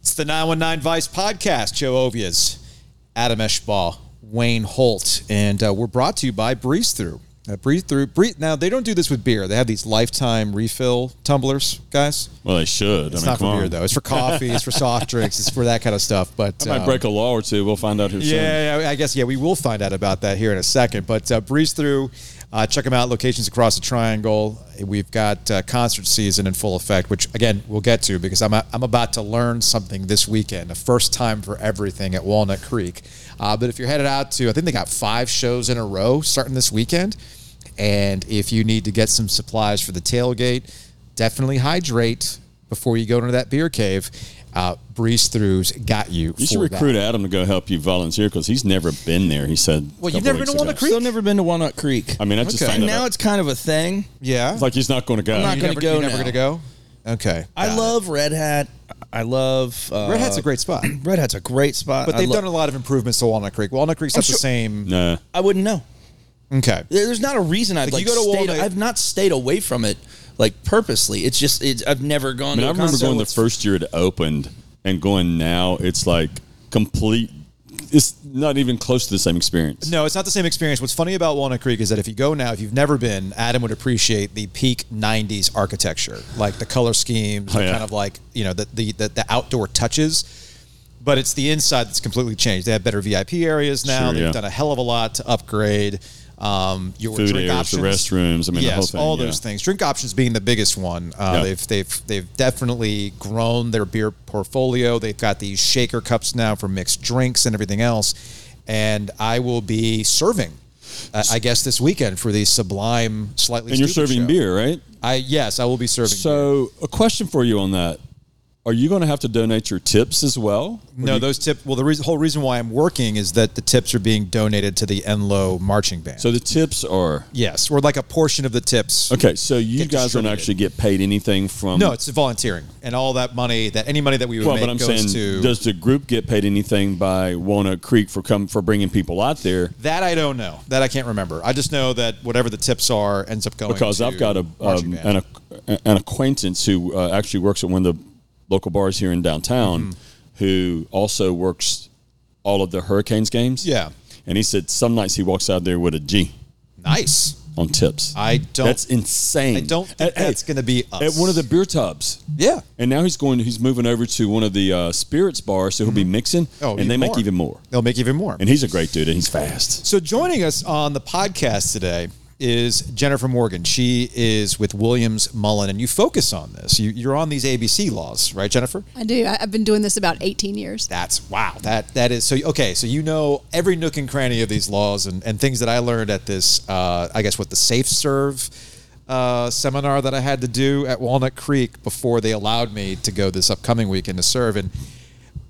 It's the 919 Vice podcast. Joe Ovies, Adam Eschball, Wayne Holt, and uh, we're brought to you by Breeze Through. Uh, breathe through. Breathe. Now they don't do this with beer. They have these lifetime refill tumblers, guys. Well, they should. It's I mean, not for beer on. though. It's for coffee. it's for soft drinks. It's for that kind of stuff. But I might um, break a law or two. We'll find out soon. Yeah, I I guess yeah, we will find out about that here in a second. But uh, breeze through, uh, check them out. Locations across the triangle. We've got uh, concert season in full effect, which again we'll get to because I'm I'm about to learn something this weekend, a first time for everything at Walnut Creek. Uh, but if you're headed out to, I think they got five shows in a row starting this weekend. And if you need to get some supplies for the tailgate, definitely hydrate before you go into that beer cave. Uh, breeze throughs got you. You should for that. recruit Adam to go help you volunteer because he's never been there. He said. Well, you've never been to Walnut ago. Creek? Still never been to Walnut Creek. I mean, I just Okay. and now out. it's kind of a thing. Yeah. It's like he's not going to go. I'm not gonna never, go you're never gonna go. Okay. I Got it. love Red Hat. I love uh, Red Hat's a great spot, Red Hat's a great spot. but they've lo- done a lot of improvements to Walnut Creek. Walnut Creek's not sure- the same. Nah. I wouldn't know. Okay. There's not a reason I'd Like, like, you go to stayed- Walnut- I've not stayed away from it like purposely. It's just it's, I've never gone. I mean, to I a remember concert going the first year it opened and going now. It's like complete. It's not even close to the same experience. No, it's not the same experience. What's funny about Walnut Creek is that if you go now, if you've never been, Adam would appreciate the peak '90s architecture, like the color schemes, Oh, the yeah. kind of like you know the, the the the outdoor touches. But it's the inside that's completely changed. They have better VIP areas now. Sure, They've yeah. done a hell of a lot to upgrade um, your Food drink areas, the restrooms. I mean, the yes, whole thing. all yeah. those things. Drink options being the biggest one. Uh, Yeah. They've they've they've definitely grown their beer portfolio. They've got these shaker cups now for mixed drinks and everything else. And I will be serving, uh, I guess, this weekend for the Sublime Slightly. And you're serving show. beer, right? I yes, I will be serving. beer. So, a question for you on that: Are you going to have to donate your tips as well? No, you- those tip. Well, the reason, whole reason why I'm working is that the tips are being donated to the Enloe marching band. So the tips are yes, or like a portion of the tips. okay. So you guys don't actually get paid anything from. No, it's volunteering, and all that money, that any money that we would Well, make but I'm goes saying, to. does the group get paid anything by Walnut Creek for come for bringing people out there? That I don't know. That I can't remember. I just know that whatever the tips are ends up going Because I've got a um, an, an acquaintance who uh, actually works at one of the local bars here in downtown, Mm-hmm. who also works all of the Hurricanes games. Yeah. and he said some nights he walks out there with a G nice. on tips. I don't. That's insane. I don't think At- that's going to be us. at one of the beer tubs. Yeah. And now he's going. He's moving over to one of the uh, spirits bars, so he'll be mixing, Oh, and they make even more. They'll make even more. And he's a great dude, and he's fast. So joining us on the podcast today is Jennifer Morgan. She is with Williams Mullen, and you focus on this. You, you're on these ABC laws, right, Jennifer? I do. I- I've been doing this about 18 years. That's wow. That that is so okay. So you know every nook and cranny of these laws and, and things that I learned at this. Uh, I guess what the Safe Serve uh, seminar that I had to do at Walnut Creek before they allowed me to go this upcoming weekend to serve and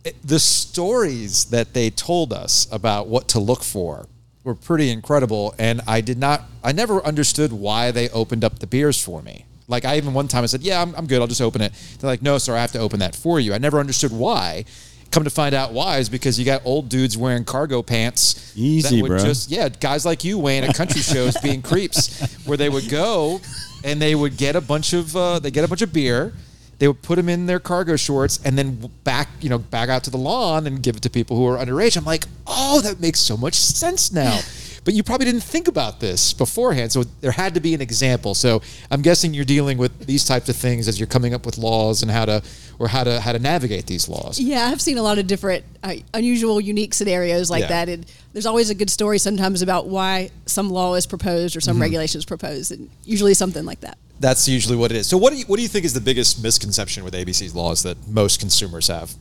it, the stories that they told us about what to look for were pretty incredible and i did not i never understood why they opened up the beers for me. Like i even one time i said yeah i'm, I'm good i'll just open it. They're like no sir i have to open that for you. I never understood why. Come to find out why is because you got old dudes wearing cargo pants Easy, that would bro. just yeah guys like you wayne at country shows being creeps where they would go and they would get a bunch of uh, they get a bunch of beer they would put them in their cargo shorts and then back, you know, back out to the lawn and give it to people who are underage. I'm like, oh, that makes so much sense now. But you probably didn't think about this beforehand, so there had to be an example. So I'm guessing you're dealing with these types of things as you're coming up with laws and how to, or how to how to navigate these laws. Yeah, I've seen a lot of different, uh, unusual, unique scenarios like Yeah. that. And there's always a good story sometimes about why some law is proposed or some Mm-hmm. regulation is proposed, and usually something like that. That's usually what it is. So what do you what do you think is the biggest misconception with ABC's laws that most consumers have?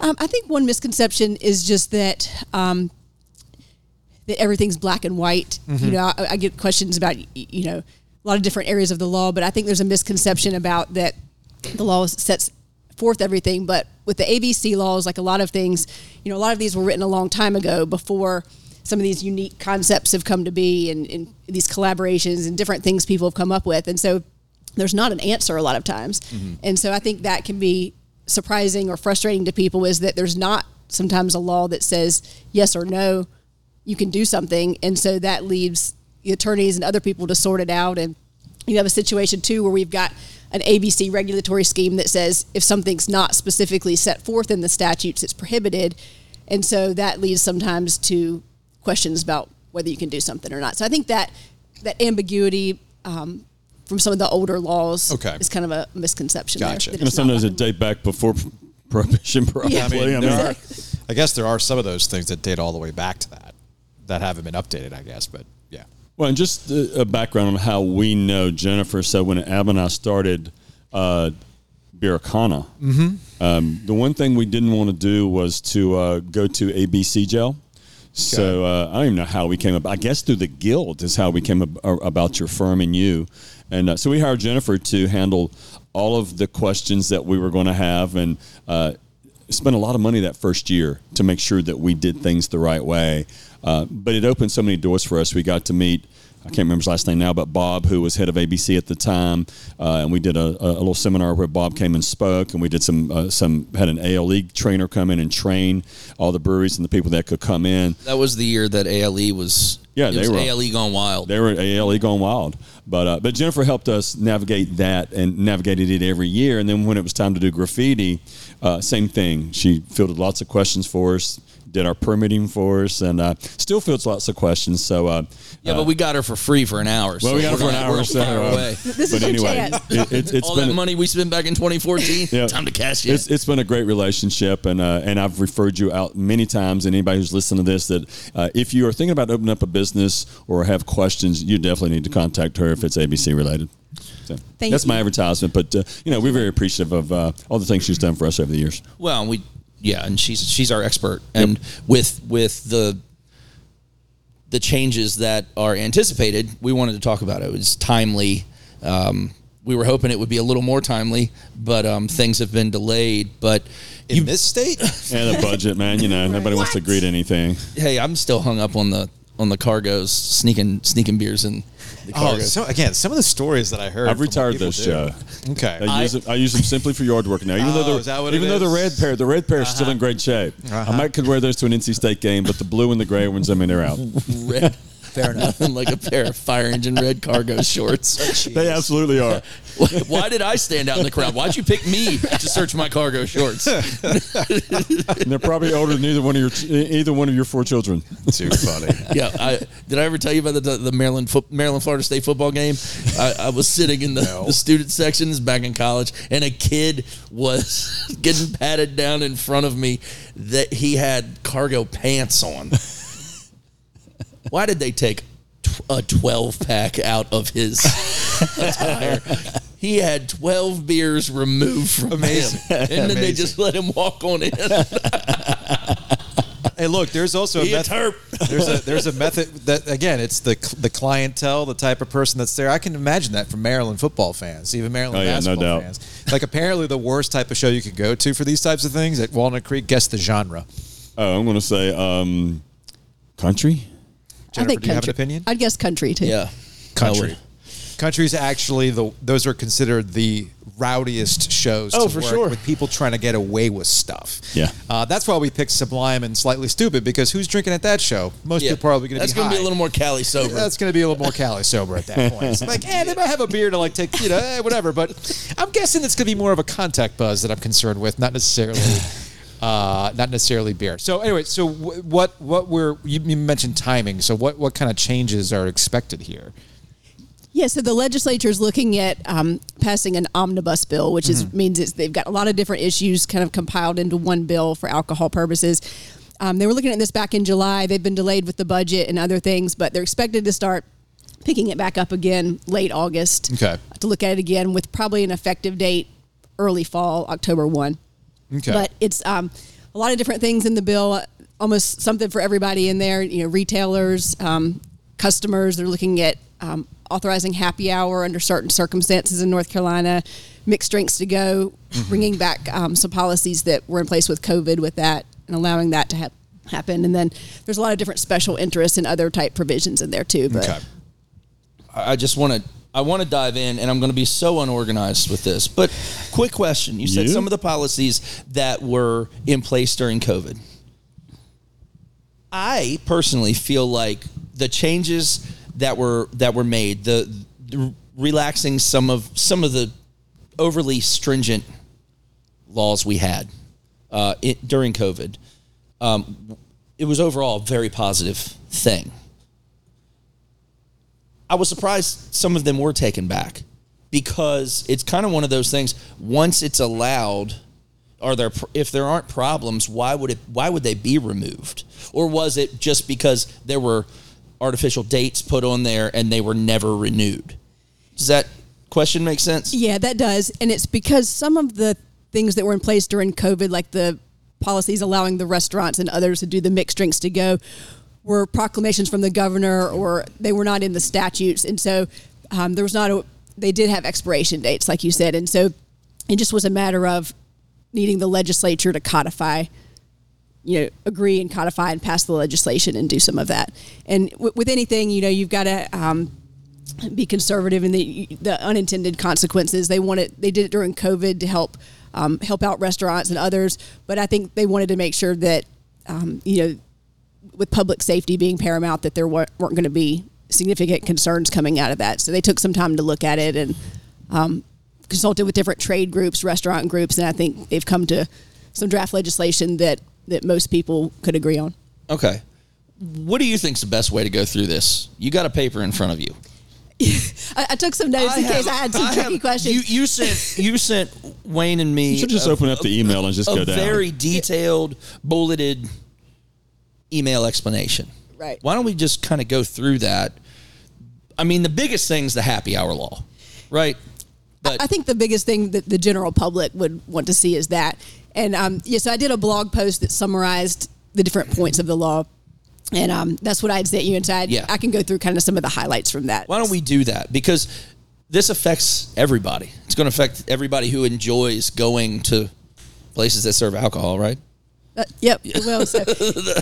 Um, I think one misconception is just that um, that everything's black and white. Mm-hmm. You know, I, I get questions about you know a lot of different areas of the law, but I think there's a misconception about that the law sets forth everything. But with the ABC laws, like a lot of things, you know, a lot of these were written a long time ago before some of these unique concepts have come to be and, and these collaborations and different things people have come up with. And so there's not an answer a lot of times. Mm-hmm. And so I think that can be surprising or frustrating to people is that there's not sometimes a law that says yes or no, you can do something. And so that leaves the attorneys and other people to sort it out. And you have a situation too where we've got an ABC regulatory scheme that says if something's not specifically set forth in the statutes, it's prohibited, and so that leads sometimes to questions about whether you can do something or not. So I think that that ambiguity um, from some of the older laws Okay. is kind of a misconception. Gotcha. There, that You know, it's not sometimes it date back before prohibition, probably. Yeah. I mean, there are, Exactly. I guess there are some of those things that date all the way back to that that haven't been updated. I guess, but yeah. Well, and just a a background on how we know Jennifer. So when Ab and I started uh, Biracana, um, the one thing we didn't want to do was to uh, go to ABC jail. So uh, I don't even know how we came up. I guess through the guild is how we came ab- uh, about your firm and you. And uh, so we hired Jennifer to handle all of the questions that we were going to have and uh, spent a lot of money that first year to make sure that we did things the right way. Uh, but it opened so many doors for us. We got to meet. I can't remember his last name now, but Bob, who was head of ABC at the time, uh, and we did a, a little seminar where Bob came and spoke, and we did some uh, some had an ALE trainer come in and train all the breweries and the people that could come in. That was the year that ALE was. Yeah, they were- ALE gone wild. They were ALE going wild, but uh, but Jennifer helped us navigate that and navigated it every year. And then when it was time to do graffiti, uh, same thing. She fielded lots of questions for us, did our permitting for us, and uh, still fields lots of questions. So uh, yeah, uh, but we got her for free for an hour. well, so we got her for an hour. we're So, far uh, away. This is but your anyway, it, it, it's All been that money we spent back in 2014. Yeah. Time to cash in. It's, it's been a great relationship, and uh, and I've referred you out many times. And anybody who's listening to this, that uh, if you are thinking about opening up a business or have questions, you definitely need to contact her if it's ABC related. So Thank that's my advertisement. But uh, you know, we're very appreciative of uh, all the things she's done for us over the years. Well, we yeah, and she's she's our expert, and with with the the changes that are anticipated, we wanted to talk about it. It was timely. Um, we were hoping it would be a little more timely, but um, things have been delayed. But In this state, And the budget, man. You know, nobody wants to agree to anything. hey, I'm still hung up on the on the cargos sneaking sneaking beers in the oh, cargos. so again, some of the stories that I heard. I've retired people those, do. Joe. Okay, I use, it, I use them simply for yard work now. Even Oh, though is that the what even it though the red pair, the red pair is still in uh-huh. great shape. I uh-huh. might could wear those to an NC State game, but the blue and the gray ones, I mean, they're out. red, fair enough. like a pair of fire engine red cargo shorts. Oh, they absolutely are. Why did I stand out in the crowd? Why'd you pick me to search my cargo shorts? And they're probably older than either one of your either one of your four children. too funny. Yeah, I, did I ever tell you about the the Maryland foot, Maryland Florida State football game? I, I was sitting in the, No. the student sections back in college, and a kid was getting patted down in front of me that he had cargo pants on. Why did they take a twelve pack out of his attire? He had twelve beers removed from Amazing. him, and then they just let him walk on in. Hey, look, there's also a He method. terp. There's a there's a method that again, it's the the clientele, the type of person that's there. I can imagine that from Maryland football fans, even Maryland Oh, yeah, no basketball doubt. fans. Like apparently, the worst type of show you could go to for these types of things at Walnut Creek. Guess the genre. Oh, I'm going to say um, country. Jennifer, do you have an country. opinion? I'd guess country too. Yeah, Country. I would. Country's actually the those are considered the rowdiest shows. Oh, to for work sure. with people trying to get away with stuff. Yeah. uh, that's why we picked Sublime and Slightly Stoopid because who's drinking at that show? Most people probably going to be. That's gonna be a little more Cali sober. That's going to be a little more Cali sober at that point. It's like, eh, they might have a beer to like take, you know, eh, whatever. But I'm guessing it's going to be more of a contact buzz that I'm concerned with, not necessarily, uh, not necessarily beer. So anyway, so wh- what what we're you, you mentioned timing. So what what kind of changes are expected here? Yeah, so the legislature is looking at um, passing an omnibus bill, which Mm-hmm. is means it's, they've got a lot of different issues kind of compiled into one bill for alcohol purposes. Um, they were looking at this back in July. They've been delayed with the budget and other things, but they're expected to start picking it back up again late August. Okay. To look at it again with probably an effective date early fall, October 1. Okay. But it's um, a lot of different things in the bill, almost something for everybody in there. You know, retailers, um, customers. They're looking at um, authorizing happy hour under certain circumstances in North Carolina, mixed drinks to go, bringing back um, some policies that were in place with COVID with that, and allowing that to hap happen. And then there's a lot of different special interests and other type provisions in there too. But okay. I I just want to I want to dive in, and I'm going to be so unorganized with this. But quick question: You said You? some of the policies that were in place during COVID. I personally feel like the changes that were that were made, the, the relaxing some of some of the overly stringent laws we had uh, it, during COVID, um, it was overall a very positive thing. I was surprised some of them were taken back because it's kind of one of those things. Once it's allowed, are there if there aren't problems, why would it? Why would they be removed? Or was it just because there were artificial dates put on there and they were never renewed? Does that question make sense? Yeah, that does. And it's because some of the things that were in place during COVID, like the policies allowing the restaurants and others to do the mixed drinks to go, were proclamations from the governor or they were not in the statutes. And so um, there was not a, they did have expiration dates, like you said. And so it just was a matter of needing the legislature to codify you know agree and codify and pass the legislation and do some of that and w- with anything you know you've got to um, be conservative in the the unintended consequences they wanted they did it during covid to help um, help out restaurants and others but i think they wanted to make sure that um, you know with public safety being paramount that there weren't, weren't going to be significant concerns coming out of that so they took some time to look at it and um, consulted with different trade groups restaurant groups and i think they've come to some draft legislation that that most people could agree on. Okay. What do you think's the best way to go through this? You got a paper in front of you. I, I took some notes in case I had some I tricky have- questions. You, you sent you sent Wayne and me. You should just a- open up the email and just a go down. very detailed, bulleted email explanation. Right. Why don't we just kind of go through that? I mean, the biggest thing is the happy hour law, right? But I think the biggest thing that the general public would want to see is that. And um, yeah, so I did a blog post that summarized the different points of the law. And um, that's what I'd sent you. And so I'd, Yeah. I can go through kind of some of the highlights from that. why don't we do that? Because this affects everybody. It's going to affect everybody who enjoys going to places that serve alcohol, right? Uh, yep. it will. So,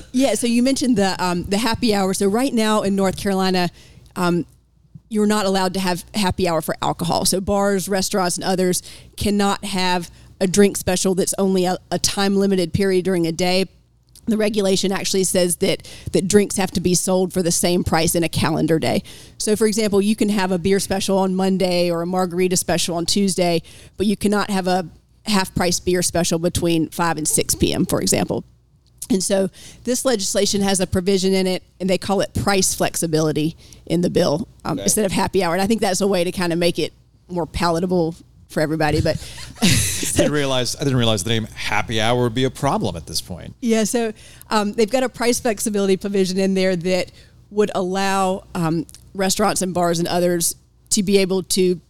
yeah. So you mentioned the um, the happy hour. So right now in North Carolina, um, you're not allowed to have happy hour for alcohol. So bars, restaurants, and others cannot have a drink special that's only a, a time limited period during a day. The regulation actually says that that drinks have to be sold for the same price in a calendar day. So, for example, you can have a beer special on Monday or a margarita special on Tuesday, but you cannot have a half price beer special between 5 and 6 p.m., for example. And so this legislation has a provision in it, and they call it price flexibility in the bill um, Okay. instead of happy hour. And I think that's a way to kind of make it more palatable for everybody. But I didn't realize I didn't realize the name happy hour would be a problem at this point. yeah, so um, they've got a price flexibility provision in there that would allow um, restaurants and bars and others to be able to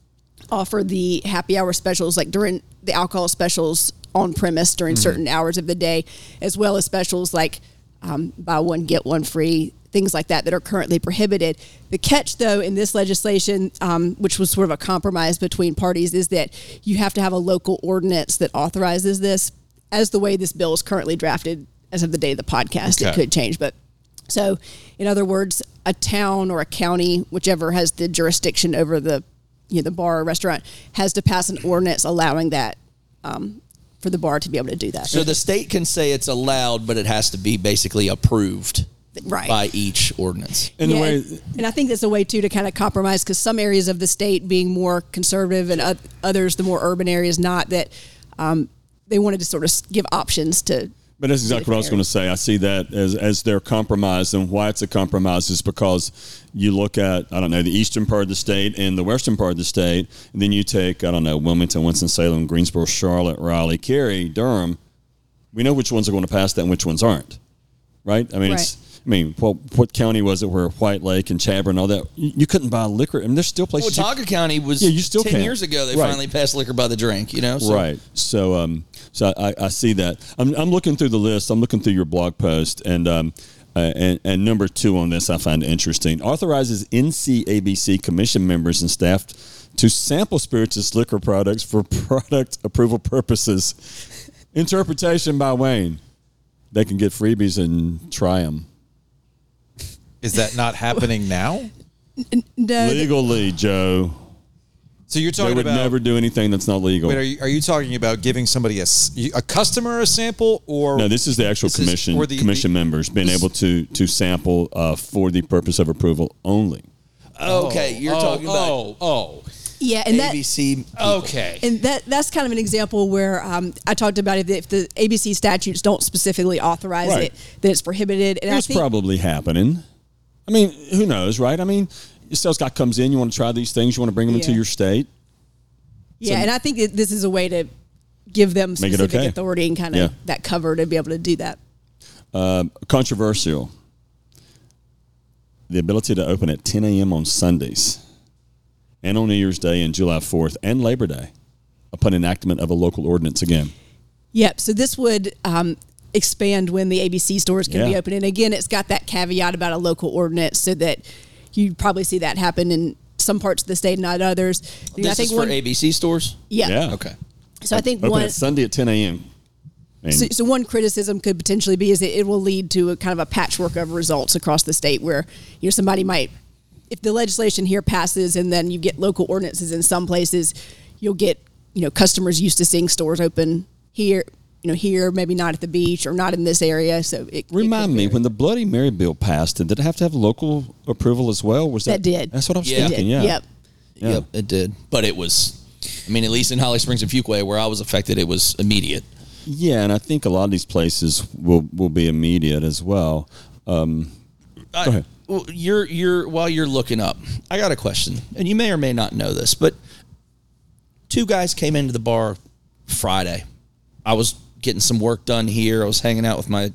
offer the happy hour specials, like during the alcohol specials on premise during certain hours of the day, as well as specials like um, buy one get one free, things like that that are currently prohibited. The catch, though, in this legislation, um, which was sort of a compromise between parties, is that you have to have a local ordinance that authorizes this. As the way this bill is currently drafted, as of the day of the podcast, it could change, but. So, in other words, a town or a county, whichever has the jurisdiction over the, you know, the bar or restaurant, has to pass an ordinance allowing that um, for the bar to be able to do that. So the state can say it's allowed, but it has to be basically approved Right. by each ordinance. And the Yeah, way and, and I think that's a way too to kind of compromise because some areas of the state being more conservative and others, the more urban areas, not that um, they wanted to sort of give options to. But that's exactly what I was going to say. I see that as as their compromise, and why it's a compromise is because you look at I don't know the eastern part of the state and the western part of the state, and then you take I don't know Wilmington, Winston Salem, Greensboro, Charlotte, Raleigh, Cary, Durham. We know which ones are going to pass that and which ones aren't, right? I mean, it's. I mean, what, what county was it where White Lake and Chaber and all that? You, you couldn't buy liquor, and there's still places. you- Watauga County was Yeah, you still 10 can. years ago they Right. finally passed liquor by the drink, you know? So Right. So, um, so I, I see that. I'm, I'm looking through the list. I'm looking through your blog post, and um, uh, and, and number two on this I find interesting. Authorizes NCABC commission members and staff to sample spirituous liquor products for product approval purposes. Interpretation by Wayne. They can get freebies and try them Is that not happening now? No, legally, Joe. So you're talking They talking would about never do anything that's not legal. Wait, are you, are you talking about giving somebody a, s- a customer a sample or No, this is the actual This is commission for the- commission the- members being able to to sample uh, for the purpose of approval only. Okay, you're oh, talking about oh, oh. Yeah, and that ABC. Okay. and that that's kind of an example where um, I talked about if, if the ABC statutes don't specifically authorize Right. it, then it's prohibited. And It I was think probably happening. I mean, who knows, right? I mean, your sales guy comes in, you want to try these things, you want to bring them into your state. yeah, so- and I think that this is a way to give them specific okay. authority and kind of Yeah. that cover to be able to do that. Um, controversial. The ability to open at 10 a.m. on Sundays and on New Year's Day and July 4th and Labor Day upon enactment of a local ordinance again. Yep. So this would um, expand when the ABC stores can be Yeah. open. And again, it's got that caveat about a local ordinance, so that you probably see that happen in some parts of the state, not others. You know, This I is think for one, ABC stores. yeah. Yeah. Okay. So I think Open one. Sunday at 10 a.m. So, so one criticism could potentially be is that it will lead to a kind of a patchwork of results across the state where you know somebody might if the legislation here passes and then you get local ordinances in some places you'll get you know customers used to seeing stores open here you know here maybe not at the beach or not in this area so it, it Remind me, when the Bloody Mary bill passed, did it have to have local approval as well? Was that, That did. That's what I was Yeah. Thinking. Yeah. Yep. Yeah. Yep, it did. But it was, I mean, at least in Holly Springs and Fuquay, where I was affected, it was immediate. Yeah, and I think a lot of these places will will be immediate as well. Um, I- Go ahead. well, You're you're while you're looking up, I got a question, and you may or may not know this, but two guys came into the bar Friday. I was getting some work done here. I was hanging out with my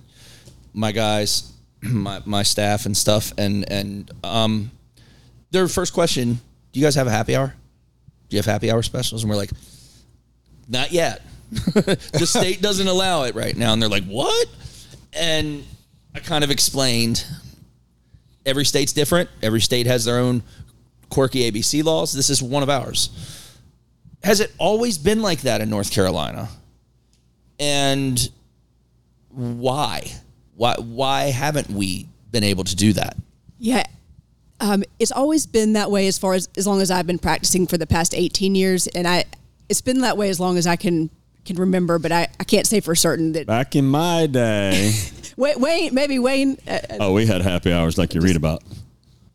my guys, my my staff and stuff, and and um, their first question: Do you guys have a happy hour? Do you have happy hour specials? And we're like, not yet. the state doesn't allow it right now, and they're like, what? And I kind of explained every state's different. Every state has their own quirky ABC laws. This is one of ours. Has it always been like that in North Carolina? And why? Why why haven't we been able to do that? Yeah. Um, it's always been that way as far as as long as I've been practicing for the past 18 years and I it's been that way as long as I can can remember but I, I can't say for certain that back in my day, Wayne, Wayne maybe Wayne uh, oh, we had happy hours like you read about.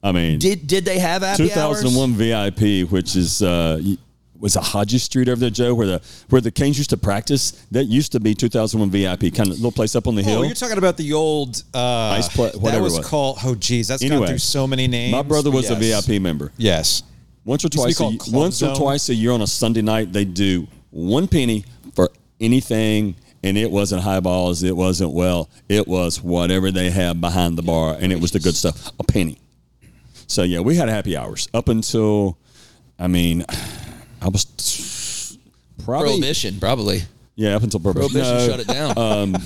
I mean, Did did they have happy hours? 2001 VIP, which is uh, y- was a Hodges Street over there, Joe, where the where the Canes used to practice. That used to be 2001 VIP, kind of little place up on the hill. Oh, you're talking about the old uh, Ice pla- that whatever was it was. called. Oh, geez, that's gone through so many names. My brother was Yes. a VIP member. Yes. Once or twice, a, called ye- Club once or twice a year on a Sunday night, they do one penny for anything, and it wasn't highballs, it wasn't well, it was whatever they had behind the bar, and it was the good stuff, a penny. So yeah, we had happy hours up until, I mean, I was probably Prohibition, probably. yeah up until prohibition, Prohibition No, shut it down. Um,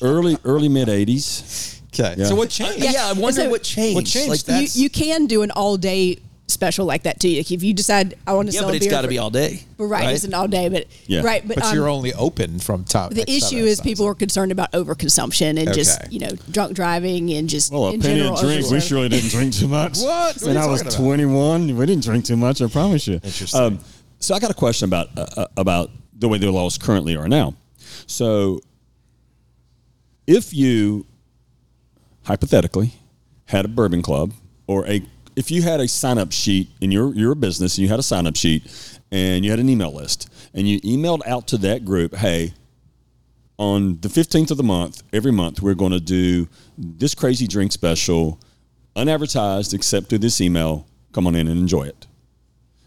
early early mid '80s. Okay. Yeah. So what changed? yeah, I wonder so- what changed. What changed? Like you, you can do an all day special like that too like if you decide I want to yeah, sell but it's beer got to be all day. but right, it's an all day but Yeah. right but, But um, you're only open from top. the issue is people are concerned about overconsumption and just you know drunk driving and just Well, a in penny general a drink. We surely didn't drink too much. What? What When you I was talking about? 21, we didn't drink too much. I promise you. Interesting. so I got a question about uh, uh, about the way the laws currently are now. So, if you hypothetically had a bourbon club or a if you had a sign up sheet in your your business and you had a sign up sheet and you had an email list and you emailed out to that group, hey, on the 15th of the month, every month, we're going to do this crazy drink special, unadvertised except through this email. Come on in and enjoy it.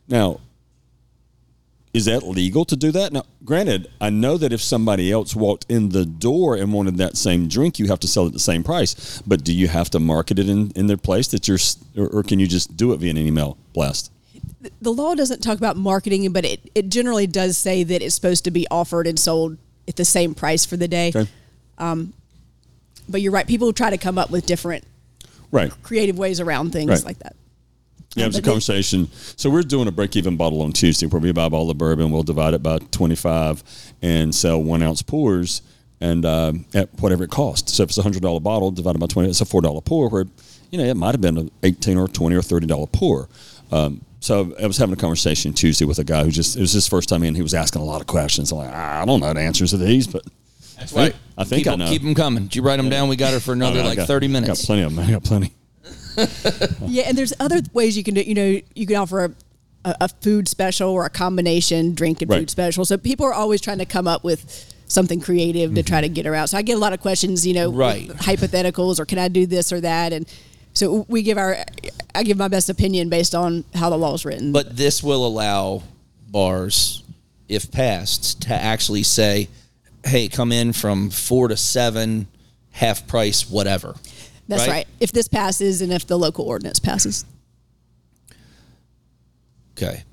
Now, is that legal to do that? Now, granted, I know that if somebody else walked in the door and wanted that same drink, you have to sell it at the same price. But do you have to market it in, in their place that you're, or, or can you just do it via an email blast? the law doesn't talk about marketing but it, it generally does say that it's supposed to be offered and sold at the same price for the day Okay. Um, but you're right people try to come up with different Right. creative ways around things Right. like that Yeah, it was a But they- conversation. So we're doing a break-even bottle on Tuesday where we buy a bottle of bourbon, we'll divide it by twenty-five and sell one ounce pours, and um, at whatever it costs. So if it's a hundred dollar bottle divided by twenty, it's a four dollar pour. Where you know it might have been an eighteen or twenty or thirty dollar pour. Um, so I was having a conversation Tuesday with a guy who just it was his first time in. He was asking a lot of questions. I'm like, "Ah, I don't know the answers to these, but That's right. I think keep, I know. Keep them coming. Did you write them down? We got her for another I like got- thirty I minutes. Got plenty of them. I got plenty. Yeah, and there's other ways you can do. You know, you can offer a, a, a food special or a combination drink and Right. food special. So people are always trying to come up with something creative to try to mm-hmm. get around. So I get a lot of questions. You know, Right. hypotheticals or can I do this or that? And so we give our, I give my best opinion based on how the law is written. But this will allow bars, if passed, to actually say, "Hey, come in from four to seven, half price, whatever." That's right. If this passes and if the local ordinance passes. Okay.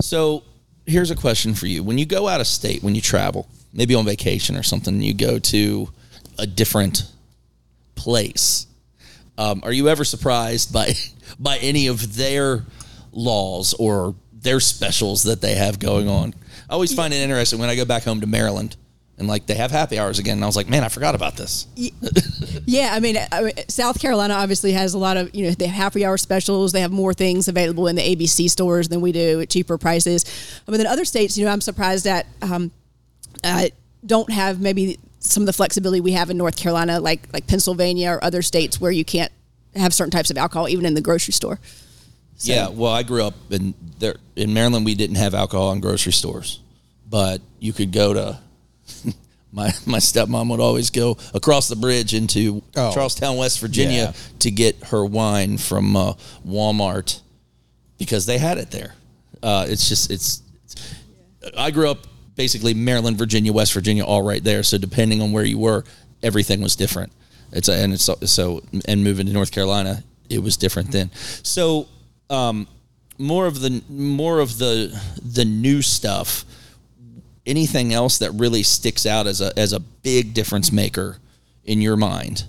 So here's a question for you: When you go out of state, when you travel, maybe on vacation or something, you go to a different place. Um, are you ever surprised by by any of their laws or their specials that they have going on? I always find it interesting when I go back home to Maryland and like they have happy hours again. And I was like, man, I forgot about this. Yeah, I mean, I mean, South Carolina obviously has a lot of, you know, they have happy hour specials. They have more things available in the ABC stores than we do at cheaper prices. But then other states, you know, I'm surprised that um, uh, don't have maybe some of the flexibility we have in North Carolina, like like Pennsylvania or other states where you can't have certain types of alcohol even in the grocery store. So- Yeah, well, I grew up in there in Maryland. We didn't have alcohol in grocery stores, but you could go to. My my stepmom would always go across the bridge into Oh. Charles Town, West Virginia, Yeah. to get her wine from uh, Walmart because they had it there. Uh, it's just it's. I grew up basically Maryland, Virginia, West Virginia, all right there. So depending on where you were, everything was different. It's and it's so and moving to North Carolina, it was different then. So um, more of the more of the the new stuff. Anything else that really sticks out as a as a big difference maker in your mind?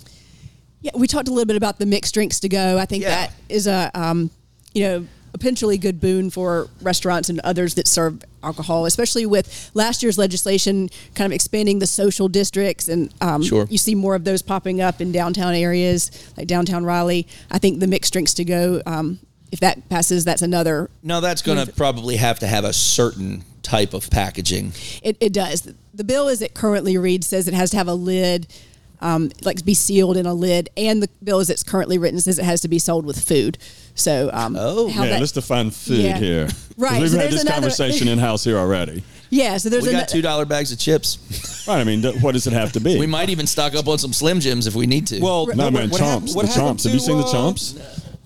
Yeah, we talked a little bit about the mixed drinks to go. I think Yeah. that is a, um, you know, a potentially good boon for restaurants and others that serve alcohol, especially with last year's legislation kind of expanding the social districts. And um, Sure. you see more of those popping up in downtown areas like downtown Raleigh. I think the mixed drinks to go, um, if that passes, that's another. No, that's going to probably have to have a certain type of packaging. It, it does. The bill as it currently reads says it has to have a lid. Um, like be sealed in a lid, and the bill as it's currently written says it has to be sold with food. So, um, Oh. how yeah, that- let's define food Yeah. here. 'Cause Right, We've so had this another- conversation in house here already. Yeah, so there's we ano- got two dollar bags of chips. Right. I mean, th- what does it have to be? We might even stock up on some Slim Jims if we need to. Well, No, what- man, what chomps. what the happened chomps. Have you to, seen the uh, chomps?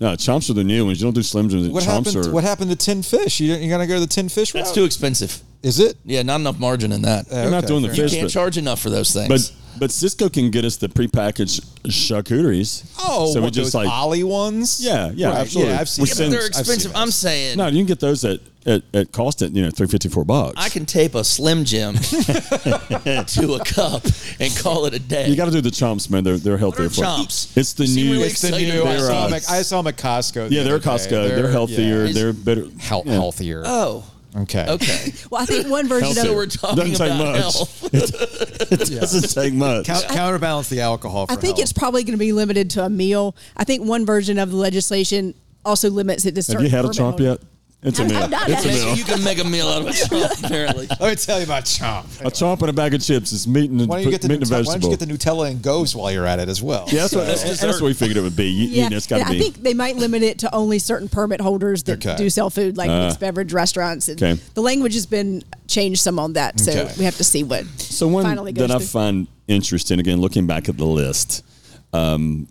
No, chomps are the new ones. You don't do Slim Jims. What chomps happened? are. what happened to tin fish? You you gotta go to the tin fish that's route? too expensive. Is it? Yeah, not enough margin in that. They're not doing the fair you fish, can't but, charge enough for those things. but but Sysco can get us the prepackaged charcuteries. Oh, so we just those like Olli ones? Yeah, yeah, Right, absolutely. Yeah, I've seen We yeah, send- but they're those. Seen expensive. I'm saying no, you can get those at at, at cost at you know three fifty four bucks. I can tape a Slim Jim to a cup and call it a day. You got to do the chomps, man. They're they're What healthier are for chomps? It's the You seem new. really It's the excited new. I about saw, them these. at, I saw them at Costco. the yeah, they're other day. Costco. They're, healthier. yeah. They're better. Hel- yeah. healthier. Oh, okay. okay. well, I think one version of Healthier. So we're talking Doesn't take about much. health. It doesn't take much. Count, counterbalance the alcohol. For I think health. it's probably going to be limited to a meal. I think one version of the legislation also limits it to Have you had a permit chomp yet? It's a I've- meal. I've not It's a meal. you can make a meal out of a chomp, apparently. Let me tell you about chomp. A chomp and a bag of chips is meat and, Why don't you get the meat and Nutella, why don't vegetable. you get the Nutella and goes while you're at it as well? yeah, that's what, That's that's, what we figured it would be. You, you Yeah, know, it's got to I be. think they might limit it to only certain permit holders that Okay. do sell food, like Uh, mixed beverage restaurants. And okay. The language has been changed some on that, so Okay. we have to see what So one finally goes that I through. find interesting, again, looking back at the list, um,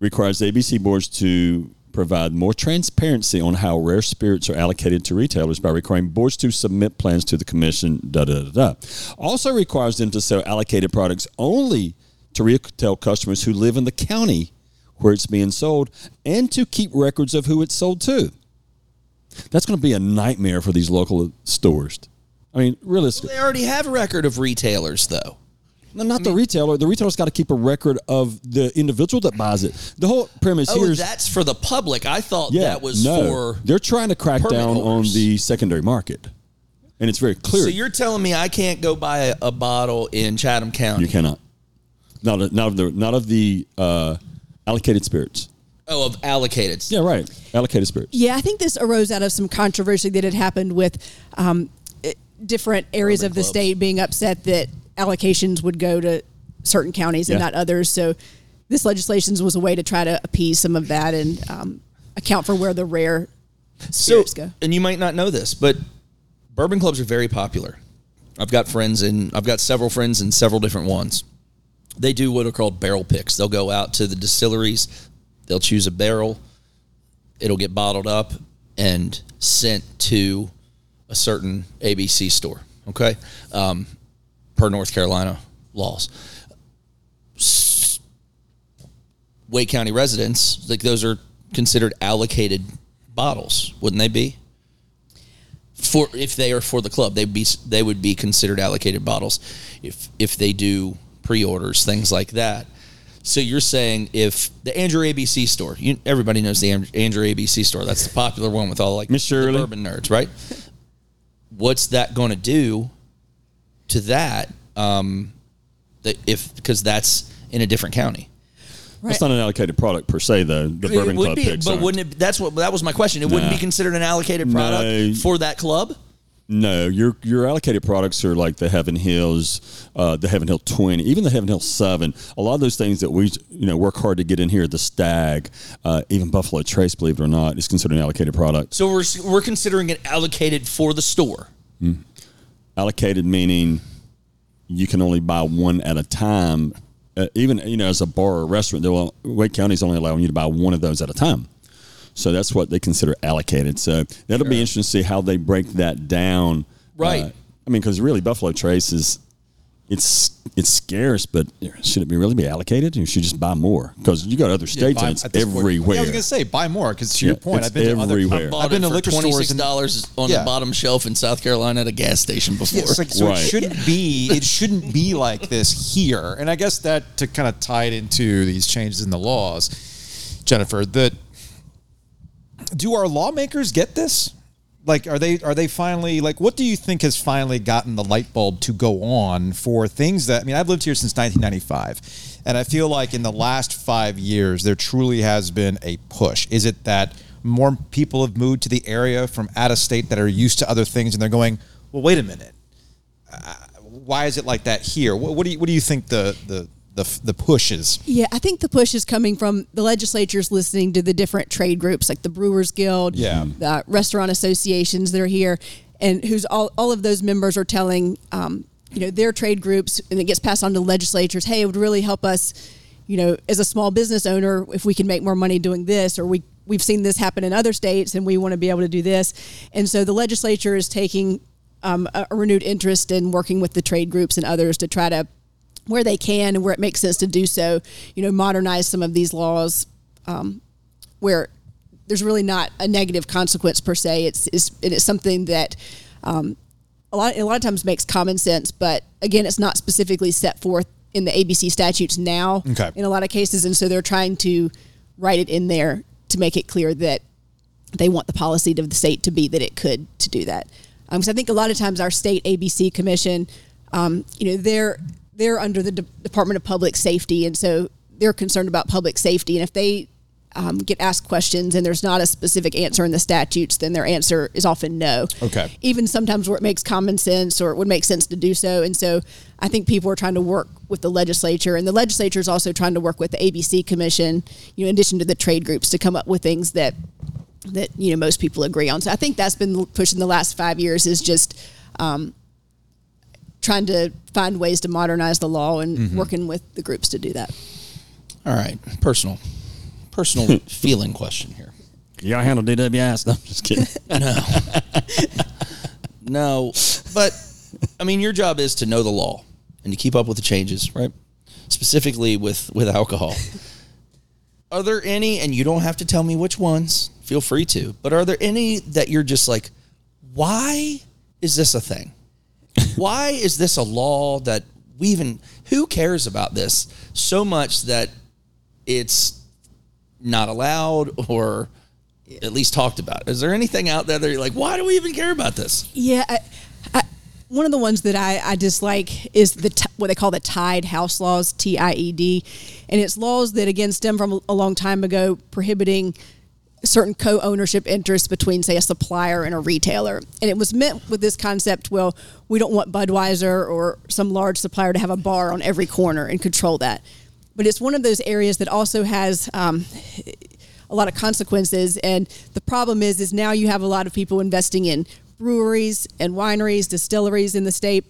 requires ABC boards to provide more transparency on how rare spirits are allocated to retailers by requiring boards to submit plans to the commission. Da da da da. Also requires them to sell allocated products only to retail customers who live in the county where it's being sold, and to keep records of who it's sold to. That's going to be a nightmare for these local stores. I mean, realistically. They already have a record of retailers, though. No, not the retailer. The retailer's got to keep a record of the individual that buys it. The whole premise Oh, here is that's for the public. I thought yeah, that was no, for. they're trying to crack permit down on the secondary market, and it's very clear So you're telling me I can't go buy a, a bottle in Chatham County? you cannot. Not of, not of the not of the uh, allocated spirits. Oh, of allocated. Yeah, right. Allocated spirits. Yeah, I think this arose out of some controversy that had happened with um, different areas Bourbon of the clubs. state being upset that allocations would go to certain counties and Yeah. not others. So this legislation was a way to try to appease some of that and um, account for where the rare So, go. and you might not know this, but bourbon clubs are very popular. I've got friends in, I've got several friends in several different ones. They do what are called barrel picks. They'll go out to the distilleries, they'll choose a barrel, it'll get bottled up and sent to a certain ABC store. Okay, um, per North Carolina laws. Wake County residents, like those are considered allocated bottles, wouldn't they be? For if they are for the club, they'd be they would be considered allocated bottles. If if they do pre-orders, things like that. So you're saying if the Andrew ABC store, you, everybody knows the Andrew ABC store. That's the popular one with all like Miss the Shirley. bourbon nerds, right? What's that going to do to that? Um, that if because that's in a different county. That's not an allocated product per se, though. The It Bourbon would Club be, picks but aren't. wouldn't it? That's what that was my question. It wouldn't be considered an allocated product No. for that club. No, your your allocated products are like the Heaven Hills, uh, the Heaven Hill Twenty, even the Heaven Hill Seven. A lot of those things that we you know work hard to get in here. The Stagg, uh, even Buffalo Trace, believe it or not, is considered an allocated product. So we're we're considering it allocated for the store. Allocated meaning you can only buy one at a time. Uh, even you know, as a bar or restaurant, they'll, Wake County is only allowing you to buy one of those at a time. So that's what they consider allocated. So that'll be interesting to see how they break that down. Right. Uh, I mean, because really, Buffalo Trace is it's it's scarce, but should it be really be allocated? You should just buy more because you go to other states Buy- and it's at point- everywhere. Yeah, I was gonna say buy more because to Yeah, your point, I've been to other, everywhere. Bought I've been it to for liquor twenty stores dollars on Yeah. the bottom shelf in South Carolina at a gas station before. Yeah, like, so Right. it shouldn't be. It shouldn't be like this here. And I guess that to kind of tie it into these changes in the laws, Jennifer. That do our lawmakers get this? Like, are they are they finally like? What do you think has finally gotten the light bulb to go on for things that I mean? I've lived here since 1995, and I feel like in the last five years there truly has been a push. Is it that more people have moved to the area from out of state that are used to other things, and they're going, well, wait a minute uh, why is it like that here? What, what do you what do you think the the the, the push is? Yeah, I think the push is coming from the legislatures listening to the different trade groups like the Brewers Guild, Yeah. the restaurant associations that are here, and who's all, all of those members are telling, um, you know, their trade groups, and it gets passed on to legislatures. Hey, it would really help us, you know, as a small business owner, if we can make more money doing this, or we we've seen this happen in other states, and we want to be able to do this. And so the legislature is taking um, a, a renewed interest in working with the trade groups and others to try to where they can and where it makes sense to do so, you know, modernize some of these laws um, where there's really not a negative consequence per se. It's, it's, and it is something that um, a, lot, a lot of times makes common sense, but again, it's not specifically set forth in the ABC statutes now Okay. in a lot of cases. And so they're trying to write it in there to make it clear that they want the policy of the state to be that it could to do that. Because I think a lot of times our state ABC commission, um, you know, they're they're under the De- Department of Public Safety, and so they're concerned about public safety. And if they um, get asked questions and there's not a specific answer in the statutes, then their answer is often no. Okay. Even sometimes where it makes common sense or it would make sense to do so. And so I think people are trying to work with the legislature, and the legislature is also trying to work with the ABC Commission, you know, in addition to the trade groups, to come up with things that that you know most people agree on. So I think that's been pushed in the last five years is just um, trying to find ways to modernize the law and mm-hmm. working with the groups to do that. All right, personal, personal feeling question here. Y'all handle DWIs? No, I'm just kidding. No, no, but I mean, your job is to know the law and to keep up with the changes, right? Specifically with with alcohol. Are there any, and you don't have to tell me which ones, feel free to, but are there any that you're just like, why is this a thing? Why is this a law that we even, who cares about this so much that it's not allowed or at least talked about? Is there anything out there that you're like, why do we even care about this? Yeah, I, I, one of the ones that I, I dislike is the t- what they call the tied house laws, T I E D, and it's laws that again stem from a long time ago prohibiting certain co-ownership interests between say a supplier and a retailer and it was meant with this concept well we don't want budweiser or some large supplier to have a bar on every corner and control that but it's one of those areas that also has um, a lot of consequences. And the problem is, is now you have a lot of people investing in breweries and wineries, distilleries in the state,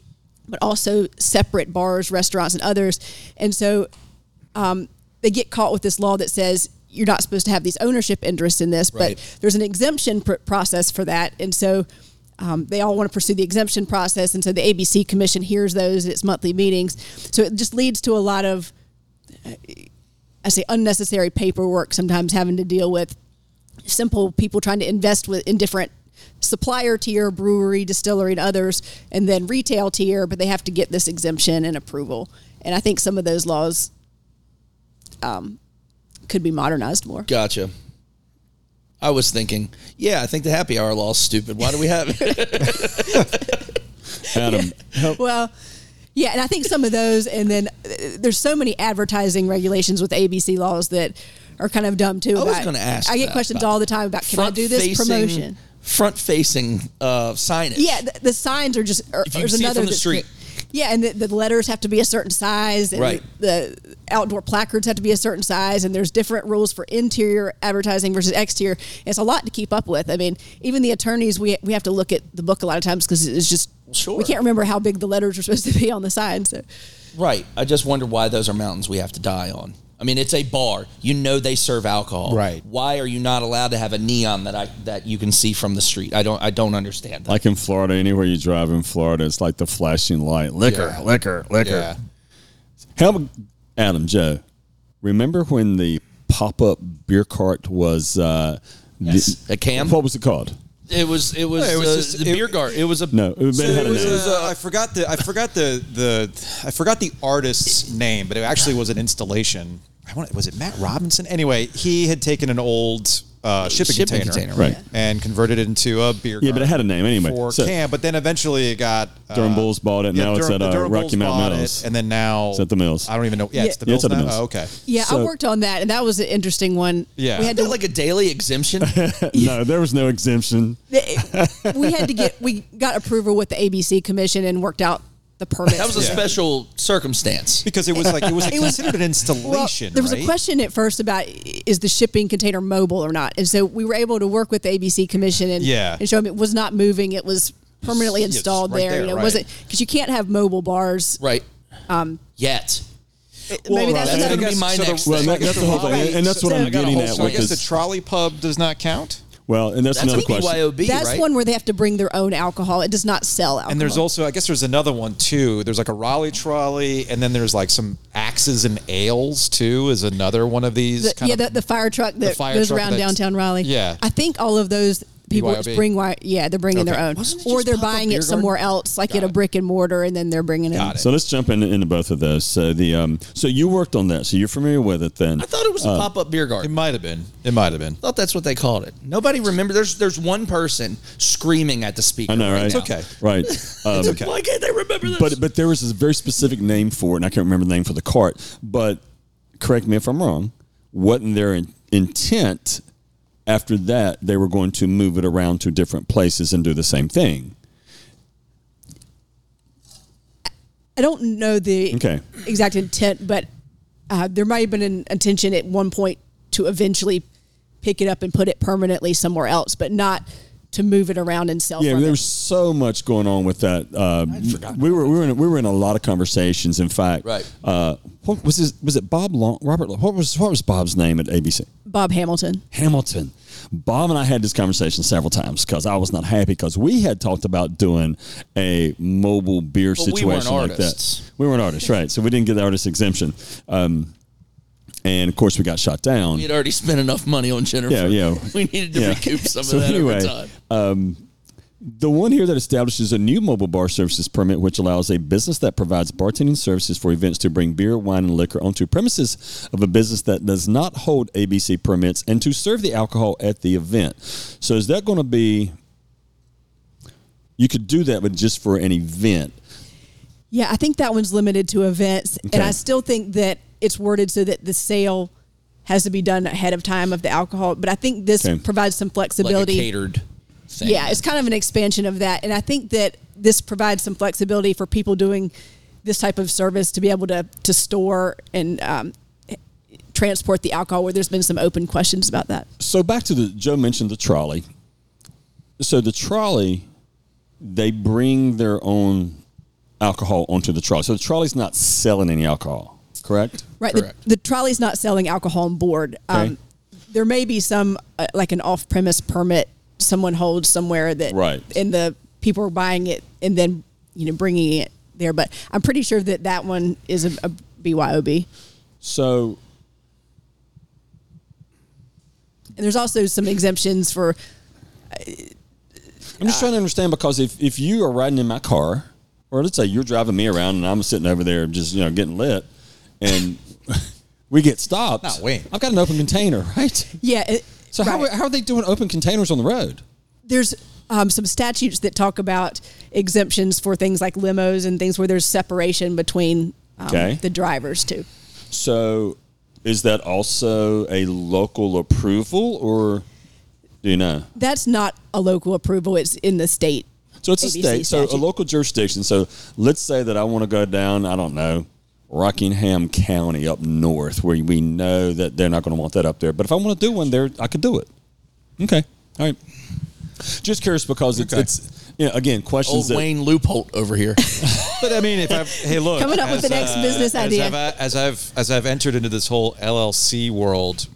but also separate bars, restaurants, and others. And so um, they get caught with this law that says you're not supposed to have these ownership interests in this, Right. but there's an exemption pr- process for that, and so um, they all want to pursue the exemption process, and so the ABC Commission hears those at its monthly meetings. So it just leads to a lot of, I say, unnecessary paperwork. Sometimes having to deal with simple people trying to invest with in different supplier tier, brewery, distillery, and others, and then retail tier, but they have to get this exemption and approval. And I think some of those laws um, could be modernized more. Gotcha. I was thinking, yeah, I think the happy hour law is stupid. Why do we have it? Adam, help. Well, yeah, and I think some of those, and then uh, there's so many advertising regulations with ABC laws that are kind of dumb too. I was gonna ask I get questions all the time about can I do this promotion? Front facing uh, signage. Yeah, the, the signs are just. Or, If you there's see it another from the street. great. Yeah, and the, the letters have to be a certain size, and Right. the outdoor placards have to be a certain size, and there's different rules for interior advertising versus exterior. It's a lot to keep up with. I mean, even the attorneys, we we have to look at the book a lot of times because it's just Sure. we can't remember how big the letters are supposed to be on the sign. So Right. I just wonder why those are mountains we have to die on. I mean, it's a bar. You know they serve alcohol. Right. Why are you not allowed to have a neon that I that you can see from the street? I don't I don't understand that. like in Florida, anywhere you drive in Florida, it's like the flashing light, liquor, Yeah. liquor, liquor. Yeah. How, Adam, Joe, remember when the pop-up beer cart was? Uh, Yes. the- A cam? What was it called? It was it was, No, it was uh, just- the it- beer garden. It was a No, it, So had it a was, name. uh, I forgot the I forgot the the I forgot the artist's name, but it actually was an installation. I want was it Matt Robinson? Anyway, he had taken an old uh, shipping, Shipping container, container, right. and converted it into a beer. Yeah, but it had a name anyway. for So- can. But then eventually it got uh, Durham Bulls bought it, and now it's at, uh, Rocky Mount bought Mills. and then now It's at the Mills. I don't even know. Yeah, it's the Yeah, Mills. it's at the? Mills. Oh, okay. yeah, So- I worked on that, and that was an interesting one. Yeah. we had to that like a daily exemption? no, there was no exemption. we had to get we got approval with the ABC Commission and worked out the permits. that was a Yeah. special circumstance. Because it was like it was It was- considered an Well, installation. there was right? a question at first about is the shipping container mobile or not, and so we were able to work with the ABC Commission and Yeah. and show them it was not moving; it was permanently Yeah, installed right there. there, You know, right. it wasn't because you can't have mobile bars. Right. Um yet. Maybe right. that's, That's gonna be my So the- next Well, thing. that, that's the whole thing, and that's what So- I'm I got a getting at So I guess the trolley pub does not count. Well, and that's, That's another a question. BYOB, that's right? one where they have to bring their own alcohol. It does not sell alcohol. And there's also, I guess, there's another one too. There's like a Raleigh trolley, and then there's like some axes and ales too. Is another one of these. the, kind yeah, of, the, the fire truck that fire goes truck around that's- downtown Raleigh. Yeah. I think all of those people BYOB. bring wi- yeah they're bringing their Okay. own, Wasn't it or just they're pop-up buying beer it somewhere else, like Got at a brick and mortar, and then they're bringing it. Got in. it. So let's jump into, into both of those. So the um, so you worked on that, so you're familiar with it then. I thought it was a Uh, pop up beer garden. It garden. might have been. It might have been. I thought that's what they called it. Nobody remember. There's there's one person screaming at the speaker. I know, right? now. okay. Right. Um, okay. Why can't they remember this? But but there was a very specific name for it, and I can't remember the name for the cart. But correct me if I'm wrong. Wasn't their in- intent after that they were going to move it around to different places and do the same thing? I don't know the Okay. exact intent, but uh, there might have been an intention at one point to eventually pick it up and put it permanently somewhere else, but not to move it around and sell. Yeah, from there was so much going on with that. Uh, we were we were in, we were in a lot of conversations. In fact, Right. Uh, what was his, was it Bob Long Robert? What was what was Bob's name at ABC? Bob Hamilton. Hamilton. Bob and I had this conversation several times because I was not happy because we had talked about doing a mobile beer But we situation weren't like artists. that. We weren't artists, right? So we didn't get the artist exemption, um, and of course we got shot down. we had already spent enough money on Jennifer. Yeah, yeah. We needed to Yeah. recoup some So of that anyway, over time. The one here that establishes a new mobile bar services permit, which allows a business that provides bartending services for events to bring beer, wine, and liquor onto premises of a business that does not hold ABC permits and to serve the alcohol at the event. So, is that going to be? You could do that, but just for an event. Yeah, I think that one's limited to events, and I still think that it's worded so that the sale has to be done ahead of time of the alcohol. But I think this Okay. provides some like a flexibility. catered thing. Yeah, it's kind of an expansion of that. And I think that this provides some flexibility for people doing this type of service to be able to, to store and um, transport the alcohol. Where there's been some open questions about that. So back to the Joe mentioned the trolley. So the trolley, they bring their own alcohol onto the trolley. So the trolley's not selling any alcohol, correct? Right. The, Correct. the trolley's not selling alcohol on board. Okay. Um, there may be some uh, like an off-premise permit someone holds somewhere that Right. and the people are buying it and then you know bringing it there. But I'm pretty sure that that one is a, a BYOB. So And there's also some exemptions for uh, I'm just trying to understand because if, if you are riding in my car, or let's say you're driving me around and I'm sitting over there just you know getting lit, and we get stopped. No, wait. I've got an open container, right? yeah. So how, right. how are they doing open containers on the road? there's um, some statutes that talk about exemptions for things like limos and things where there's separation between um, Okay. the drivers too. So is that also a local approval, or do you know? That's not a local approval; it's in the state. So it's a ABC state, so a local jurisdiction. So let's say that I want to go down, I don't know, Rockingham County up north, where we know that they're not going to want that up there. But if I want to do one there, I could do it. Okay, all right. Just curious because it's, Okay. it's you know, again questions Old that Wayne Loophole over here. But I mean, if I've hey look, Coming up with the next business idea. As I've, as I've as I've entered into this whole LLC world,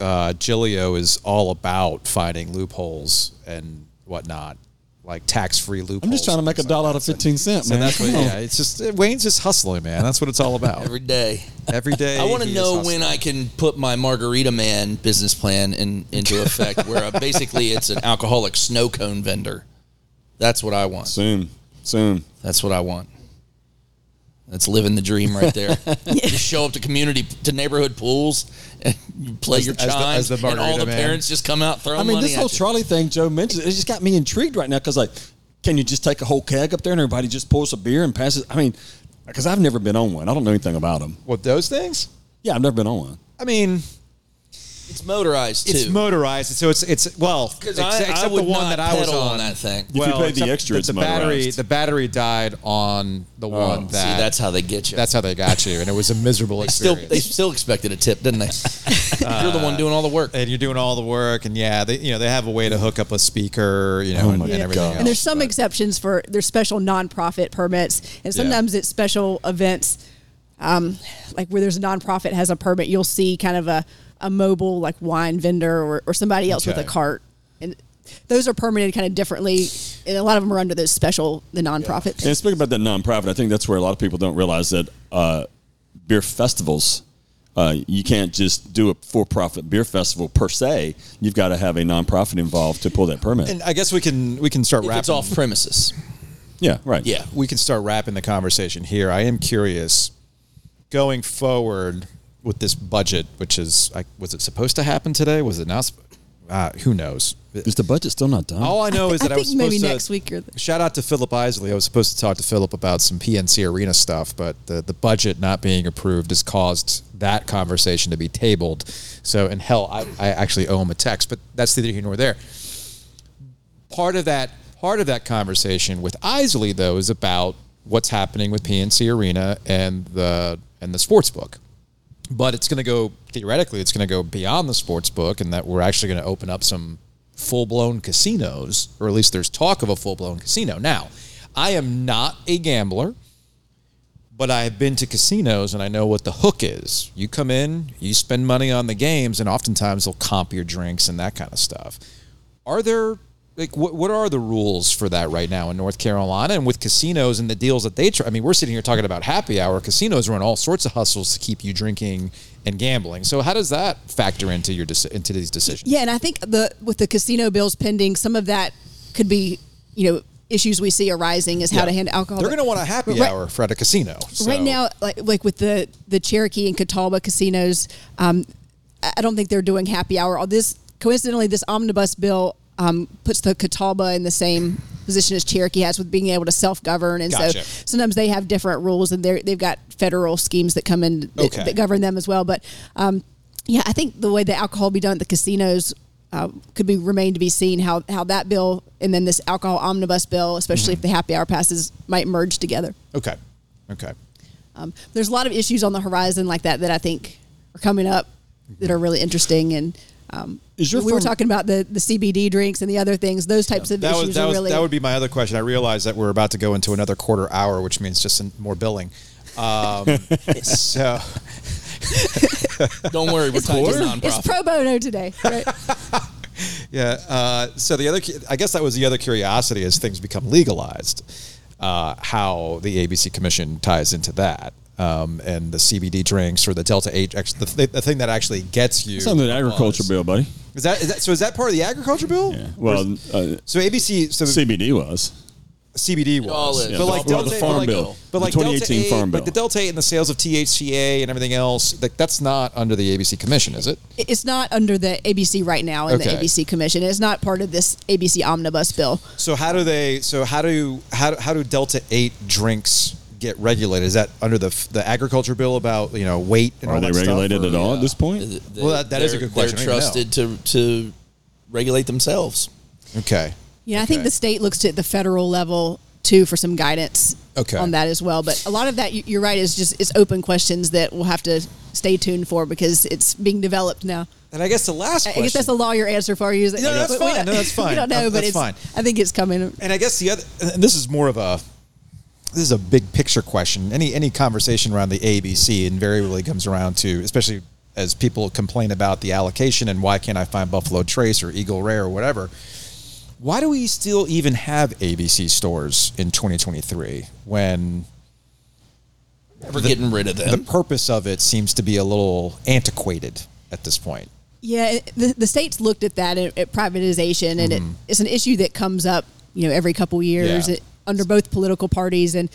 uh, Gilio is all about finding loopholes and whatnot, like tax free loopholes. I'm just trying to make a dollar out of 15 cents, So man. that's what, Come on. yeah. It's just Wayne's just hustling, man. That's what it's all about. Every day. Every day. I want to know when I can put my Margarita Man business plan in, into effect, where uh, basically it's an alcoholic snow cone vendor. That's what I want. Soon, soon. That's what I want. That's living the dream right there. you show up to community to neighborhood pools and you play As your the- as the- chimes, as the and all the Man. parents just come out throwing I mean, money this at whole you. trolley thing Joe mentioned, it just got me intrigued right now because, like, can you just take a whole keg up there and everybody just pours a beer and passes? I mean, because I've never been on one. I don't know anything about them. what those things. Yeah, I've never been on one. I mean, It's motorized too. it's motorized, so it's it's well, ex- Because I, except I would the one not that I was pedal on. that thing. you pay the except extra, the, it's the battery motorized. the battery died on the one See, that that's how they get you. that's how they got you, and it was a miserable still experience. they still expected a tip, didn't they? You're the one doing all the work. and you're doing all the work, and yeah, they you know they have a way to hook up a speaker, you know, Oh and, my and everything. God. Else, And there's some but- exceptions for there's special nonprofit permits, and sometimes it's special events, um, like where there's a nonprofit has a permit. You'll see kind of a, a mobile like wine vendor or, or somebody else with a cart, and those are permitted kind of differently. And a lot of them are under those special the nonprofit. And speaking about that nonprofit, I think that's where a lot of people don't realize that uh, beer festivals, uh, you can't just do a for-profit beer festival per se. You've got to have a nonprofit involved to pull that permit. And I guess we can we can start If wrapping. it's off premises. yeah, right. Yeah. we can start wrapping the conversation here. I am curious, going forward with this budget, which is like, was it supposed to happen today? Was it not? Uh, who knows? Is the budget still not done? All I know is that I, think was maybe to, next week or the- shout out to Philip Isley. I was supposed to talk to Philip about some PNC Arena stuff, but the, the budget not being approved has caused that conversation to be tabled. So, and hell, I, I actually owe him a text, but that's neither here nor there. Part of that part of that conversation with Isley though is about what's happening with PNC Arena and the and the sports book but it's going to go theoretically it's going to go beyond the sports book and that we're actually going to open up some full-blown casinos or at least there's talk of a full-blown casino. Now i am not a gambler but i have been to casinos and i know what the hook is. You come in you spend money on the games and oftentimes they'll comp your drinks and that kind of stuff. Are there like what, what are the rules for that right now in North Carolina and with casinos and the deals that they try I mean we're sitting here talking about happy hour casinos run all sorts of hustles to keep you drinking and gambling so how does that factor into your into these decisions Yeah, and I think the with the casino bills pending, some of that could be you know issues we see arising is how Yeah. to handle alcohol. they're going to want a happy Right- hour for at a casino so- Right now, like like with the the Cherokee and Catawba casinos, um, I I don't think they're doing happy hour. All this coincidentally, this omnibus bill um, puts the Catawba in the same position as Cherokee has with being able to self govern, and Gotcha. so sometimes they have different rules, and they they've got federal schemes that come in that, Okay. that govern them as well. But um, yeah, I think the way the alcohol be done at the casinos. Uh, could be remain to be seen how, how that bill and then this alcohol omnibus bill, especially if the happy hour passes, might merge together. okay okay Um, there's a lot of issues on the horizon like that that I think are coming up that are really interesting and. Um, Is your we were talking about the, the CBD drinks and the other things; those types of That issues was that are was really that would be my other question. I realize that we're about to go into another quarter hour, which means just some more billing. Um, so Don't worry, we're talking nonprofit. it's pro bono today. Right? yeah. Uh, so the other, I guess that was the other curiosity as things become legalized, uh, how the ABC Commission ties into that. Um, and the CBD drinks or the Delta Eight, the, th- the thing that actually gets you. It's on the agriculture bill, buddy. Is that, is that so? Is that part of the agriculture bill? Yeah. Well, uh, So ABC, so CBD was. CBD was, all is. but like Well, the Delta, Farm like, Bill. but The like Delta 2018 8, Farm like Bill. the Delta 8 and the sales of THCA and everything else, like that's not under the ABC Commission, is it? it's not under the ABC right now in Okay. the ABC Commission. It's not part of this ABC omnibus bill. So how do they? So how do how how do Delta 8 drinks get regulated? Is that under the the agriculture bill about you know weight and Are all they that stuff, regulated or- at all at this point? Th- Well, that- that is a good question. They're trusted to to regulate themselves. Okay. Yeah, I think the state looks at the federal level too for some guidance Okay. on that as well. But a lot of that, you- you're right, is just it's open questions that we'll have to stay tuned for because it's being developed now. And I guess the last I guess that's a lawyer answer for you. is that- No, that's we fine. don't- No, that's fine. We don't know, Uh, but that's it's fine. I think it's coming. And I guess the other, and this is more of a, this is a big picture question. Any any conversation around the ABC invariably comes around to, especially as people complain about the allocation and why can't I find Buffalo Trace or Eagle Rare or whatever. Why do we still even have ABC stores in 2023 when We're getting rid of them? the purpose of it seems to be a little antiquated at this point? Yeah, the, the states looked at that at, at privatization, and it, it's an issue that comes up, you know, every couple years Mm-hmm. Yeah. it- under both political parties, and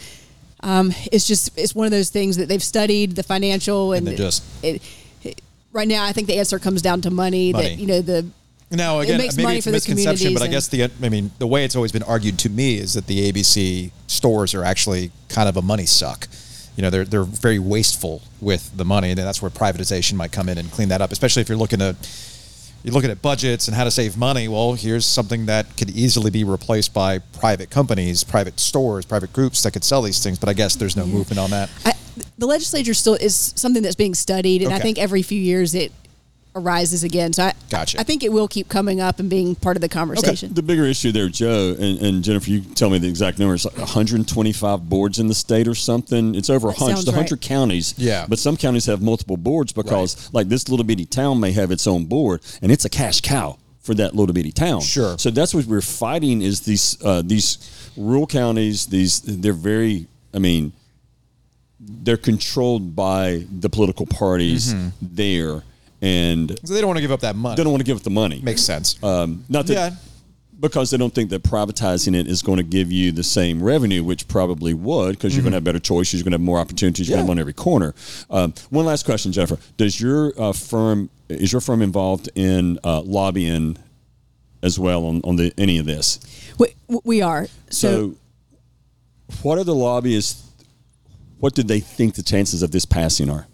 um, it's just it's one of those things that they've studied the financial and, they're just- it, it- right now. I think the answer comes down to money. Money. That you know the Now, again, makes maybe money it's for a misconception, but I guess the I mean the way it's always been argued to me is that the ABC stores are actually kind of a money suck. You know, they're they're very wasteful with the money, and that's where privatization might come in and clean that up. Especially if you're looking at you're looking at budgets and how to save money. Well, here's something that could easily be replaced by private companies, private stores, private groups that could sell these things. But I guess there's no movement on that. I, the legislature still is something that's being studied, and I think every few years it arises again. So I, Gotcha. I think it will keep coming up and being part of the conversation. The bigger issue there, Joe and, and Jennifer, you tell me the exact number. It's like 125 boards in the state or something. It's over a hundred, sounds just 100 right. counties. Yeah. But some counties have multiple boards because, like, this little bitty town may have its own board, and it's a cash cow for that little bitty town. Sure. So that's what we're fighting is these uh, these rural counties. These they're very. I mean, they're controlled by the political parties Mm-hmm. there, and So they don't want to give up that money. they don't want to give up the money. Makes sense. Um, not that Yeah. because they don't think that privatizing it is going to give you the same revenue, which probably would, because you're going to have better choices, you're going to have more opportunities, you're going to Mm-hmm. Have on every corner. Um, one last question, Jennifer: Does your uh, firm is your firm involved in uh, lobbying as well on, on the any of this? we, we are. So, So, what are the lobbyists? What did they think the chances of this passing are?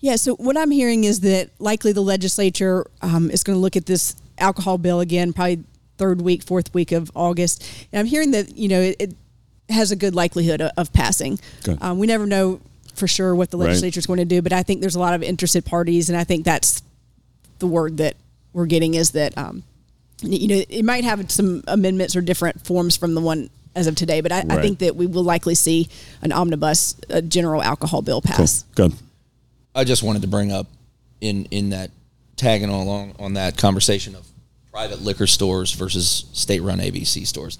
Yeah. So what I'm hearing is that likely the legislature um, is going to look at this alcohol bill again, probably third week, fourth week of August. And I'm hearing that you know it, it has a good likelihood of, of passing. Um, we never know for sure what the legislature is going to do, but I think there's a lot of interested parties, and I think that's the word that we're getting is that um, you know it might have some amendments or different forms from the one as of today, but I, I think that we will likely see an omnibus a general alcohol bill Cool. pass. Good. I just wanted to bring up in in that tagging along on that conversation of private liquor stores versus state-run ABC stores.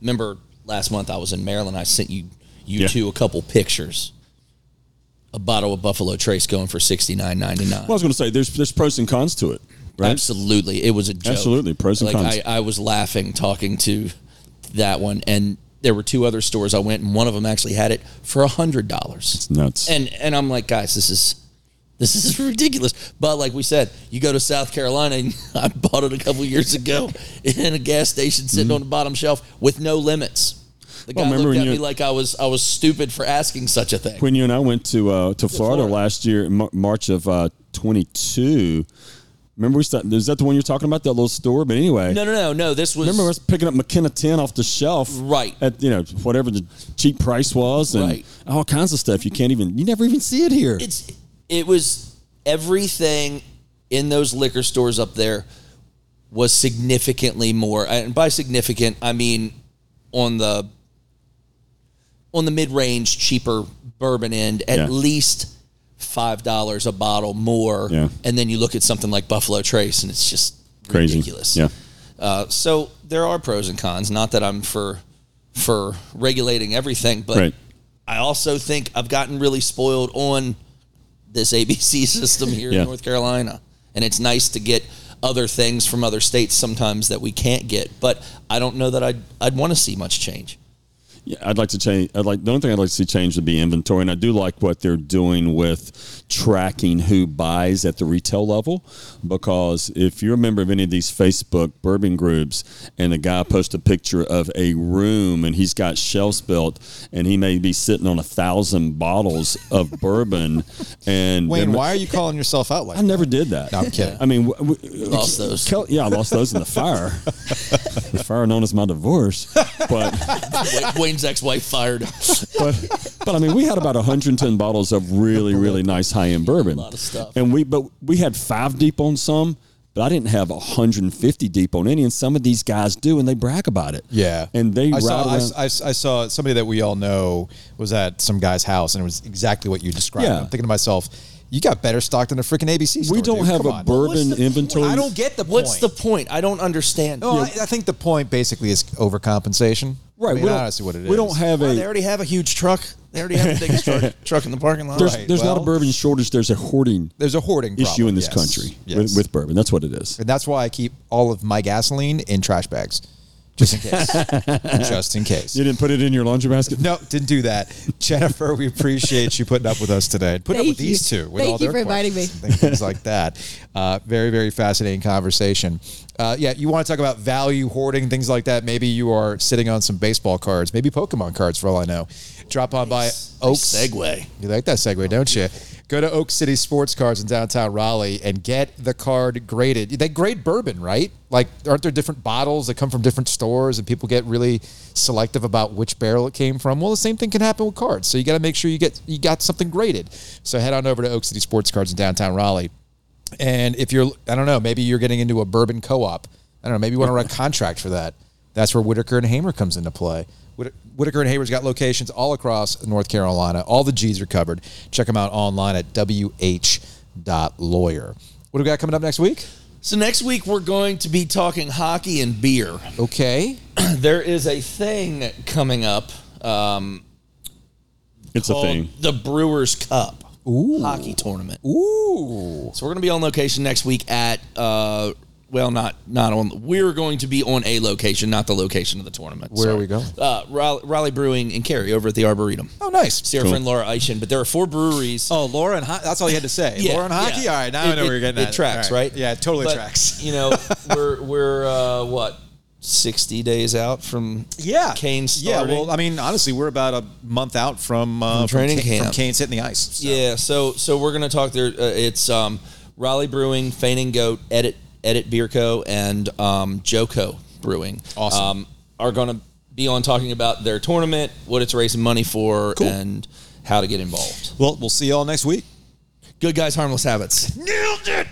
Remember last month I was in Maryland. I sent you you Yeah. two a couple pictures. A bottle of Buffalo Trace going for sixty nine ninety nine. Well, I was going to say there's there's pros and cons to it, right? Absolutely, it was a joke. Absolutely, pros and like, cons. I, I was laughing talking to that one, and there were two other stores I went, and one of them actually had it for a hundred dollars. It's nuts. And and I'm like, guys, this is this is ridiculous. But like we said, you go to South Carolina, and I bought it a couple years ago in a gas station sitting on the bottom shelf with no limits. The guy Mm-hmm. Well, looked at me like I was I was stupid for asking such a thing. when you and I went to uh, to Florida, Florida. last year, in March of uh, 22. Remember we started, is that the one you're talking about? That little store? But anyway, no, no, no, no. This was remember us picking up McKenna 10 off the shelf, Right. At you know whatever the cheap price was, and Right. all kinds of stuff. You can't even, you never even see it here. it's it was everything in those liquor stores up there was significantly more. And by significant, I mean on the on the mid range, cheaper bourbon end, at Yeah. least five dollars a bottle more. Yeah. And then you look at something like Buffalo Trace, and it's just Crazy. ridiculous. Yeah. Uh, so there are pros and cons. Not that I'm for for regulating everything, but Right. I also think I've gotten really spoiled on this ABC system here Yeah. in North Carolina, and it's nice to get other things from other states sometimes that we can't get. But I don't know that I'd I'd want to see much change. Yeah, I'd like to change. I'd like the only thing I'd like to see change would be inventory, and I do like what they're doing with tracking who buys at the retail level. Because if you're a member of any of these Facebook bourbon groups, and a guy posts a picture of a room and he's got shelves built, and he may be sitting on a thousand bottles of bourbon, and Wayne, then- why are you calling yourself out like that? I never did that. No, I'm kidding. I mean, w- w- Lost those. Kel- yeah, I lost those in the fire. the fire known as my divorce, but. Wa- Wayne's ex-wife fired. but but I mean, we had about 110 bottles of really really nice high end bourbon. A lot of stuff. And we but we had five deep on some, but I didn't have 150 deep on any. And some of these guys do, and they brag about it. Yeah, and they I saw, I, I, I saw somebody that we all know was at some guy's house, and it was exactly what you described. Yeah. I'm thinking to myself, you got better stock than a freaking ABC store. we don't dude. have Come a on. bourbon inventory. I don't get the point. What's the point? I don't understand. No, I, I think the point basically is overcompensation. Right, I mean, we don't- honestly, what it is. we don't have Why, they a. already have a huge truck. They already have the biggest truck, truck in the parking lot. There's, Right, there's not a bourbon shortage. There's a hoarding There's a hoarding issue problem, in this yes. country Yes. with, with bourbon. That's what it is. and that's why I keep all of my gasoline in trash bags, just in case. just in case. You didn't put it in your laundry basket. No, didn't do that. Jennifer, we appreciate you putting up with us today. Put up Thank with these two. With Thank all you their for inviting me. Things like that. Uh, very, very fascinating conversation. Uh, yeah, you want to talk about value hoarding, things like that. Maybe you are sitting on some baseball cards, maybe Pokemon cards for all I know. Drop on by Nice Oaks. segue. You like that segue, don't you? Go to Oak City Sports Cards in downtown Raleigh and get the card graded. They grade bourbon, right? Like, aren't there different bottles that come from different stores and people get really selective about which barrel it came from? Well, the same thing can happen with cards. So you got to make sure you get you got something graded. So head on over to Oak City Sports Cards in downtown Raleigh. And if you're, I don't know, maybe you're getting into a bourbon co-op. I don't know, maybe you want to run a contract for that. That's where Whitaker and Hamer comes into play. Whit- Whitaker and Hamer's got locations all across North Carolina. All the G's are covered. Check them out online at wh.lawyer. What do we got coming up next week? So next week we're going to be talking hockey and beer. Okay. There is a thing coming up um, It's a thing. the Brewers Cup hockey tournament. Ooh. So we're going to be on location next week at uh, well, not not on. We're going to be on a location, not the location of the tournament. Where are we going? Uh, Raleigh, Raleigh Brewing and Cary over at the Arboretum. Oh, nice. See our friend Laura Eishen. But there are four breweries. Oh, Laura and hockey. That's all you had to say. Yeah, Laura and hockey? yeah. All right, now It- I know where it- you're getting it at. tracks, right. Yeah, it totally But, tracks. You know, we're we're uh, what sixty days out from Yeah, Kane Yeah, well, I mean, honestly, we're about a month out from uh, From training Kane, camp. from Canes hitting the ice. so. Yeah, so so we're gonna talk there. Uh, it's um, Raleigh Brewing, Fainting Goat, Edit Edit Beer Co, and um, Joco Brewing. Awesome. Um, are gonna be on talking about their tournament, what it's raising money for, Cool. and how to get involved. Well, we'll see you all next week. Good guys, harmless habits. Nailed it.